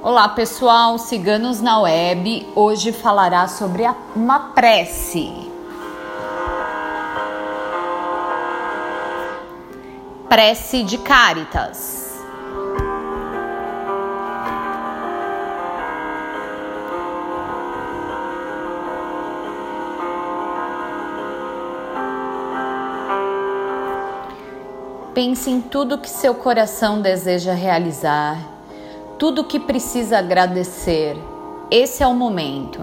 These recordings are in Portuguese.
Olá pessoal, Ciganos na Web hoje falará sobre a, uma prece. Prece de Caritas. Pense em tudo que seu coração deseja realizar tudo que precisa agradecer. Esse é o momento.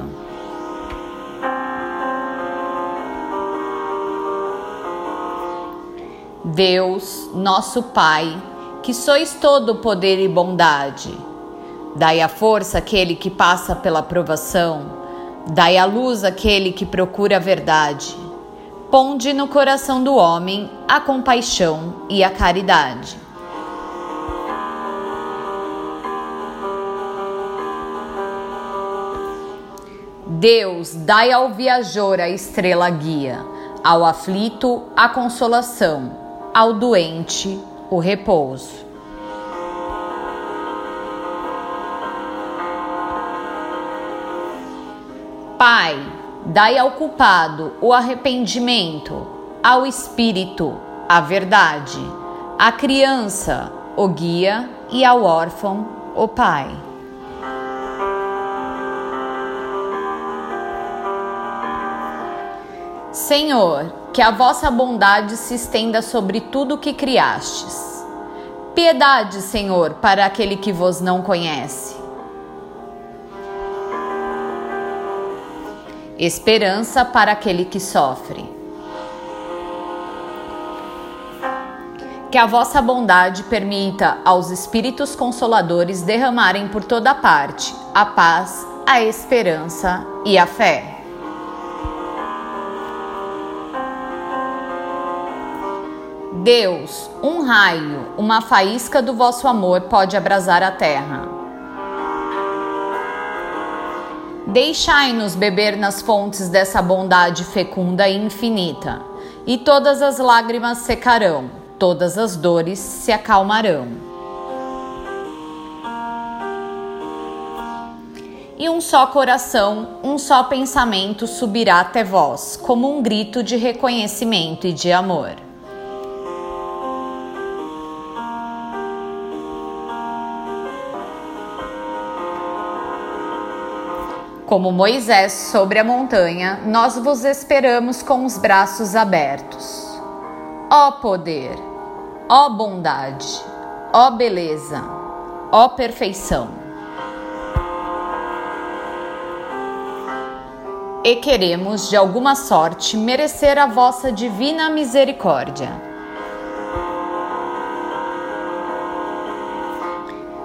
Deus, nosso Pai, que sois todo poder e bondade, dai a força àquele que passa pela provação, dai a luz àquele que procura a verdade. Ponde no coração do homem a compaixão e a caridade. Deus, dai ao viajor a estrela guia, ao aflito a consolação, ao doente o repouso. Pai, dai ao culpado o arrependimento, ao espírito a verdade, à criança o guia e ao órfão o pai. Senhor, que a vossa bondade se estenda sobre tudo o que criastes. Piedade, Senhor, para aquele que vos não conhece. Esperança para aquele que sofre. Que a vossa bondade permita aos Espíritos Consoladores derramarem por toda parte a paz, a esperança e a fé. Deus, um raio, uma faísca do vosso amor pode abrasar a terra. Deixai-nos beber nas fontes dessa bondade fecunda e infinita, e todas as lágrimas secarão, todas as dores se acalmarão. E um só coração, um só pensamento subirá até vós, como um grito de reconhecimento e de amor. Como Moisés sobre a montanha, nós vos esperamos com os braços abertos. Ó poder, ó bondade, ó beleza, ó perfeição. E queremos, de alguma sorte, merecer a vossa divina misericórdia.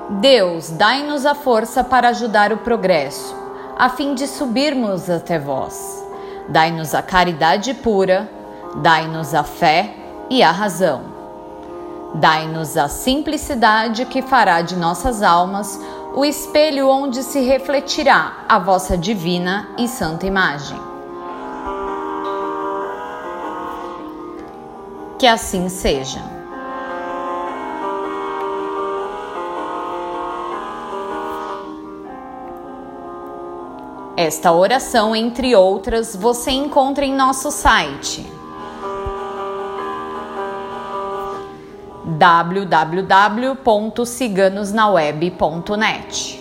Deus, dai-nos a força para ajudar o progresso a fim de subirmos até vós. Dai-nos a caridade pura, dai-nos a fé e a razão. Dai-nos a simplicidade que fará de nossas almas o espelho onde se refletirá a vossa divina e santa imagem. Que assim seja. Esta oração, entre outras, você encontra em nosso site www.ciganosnaweb.net.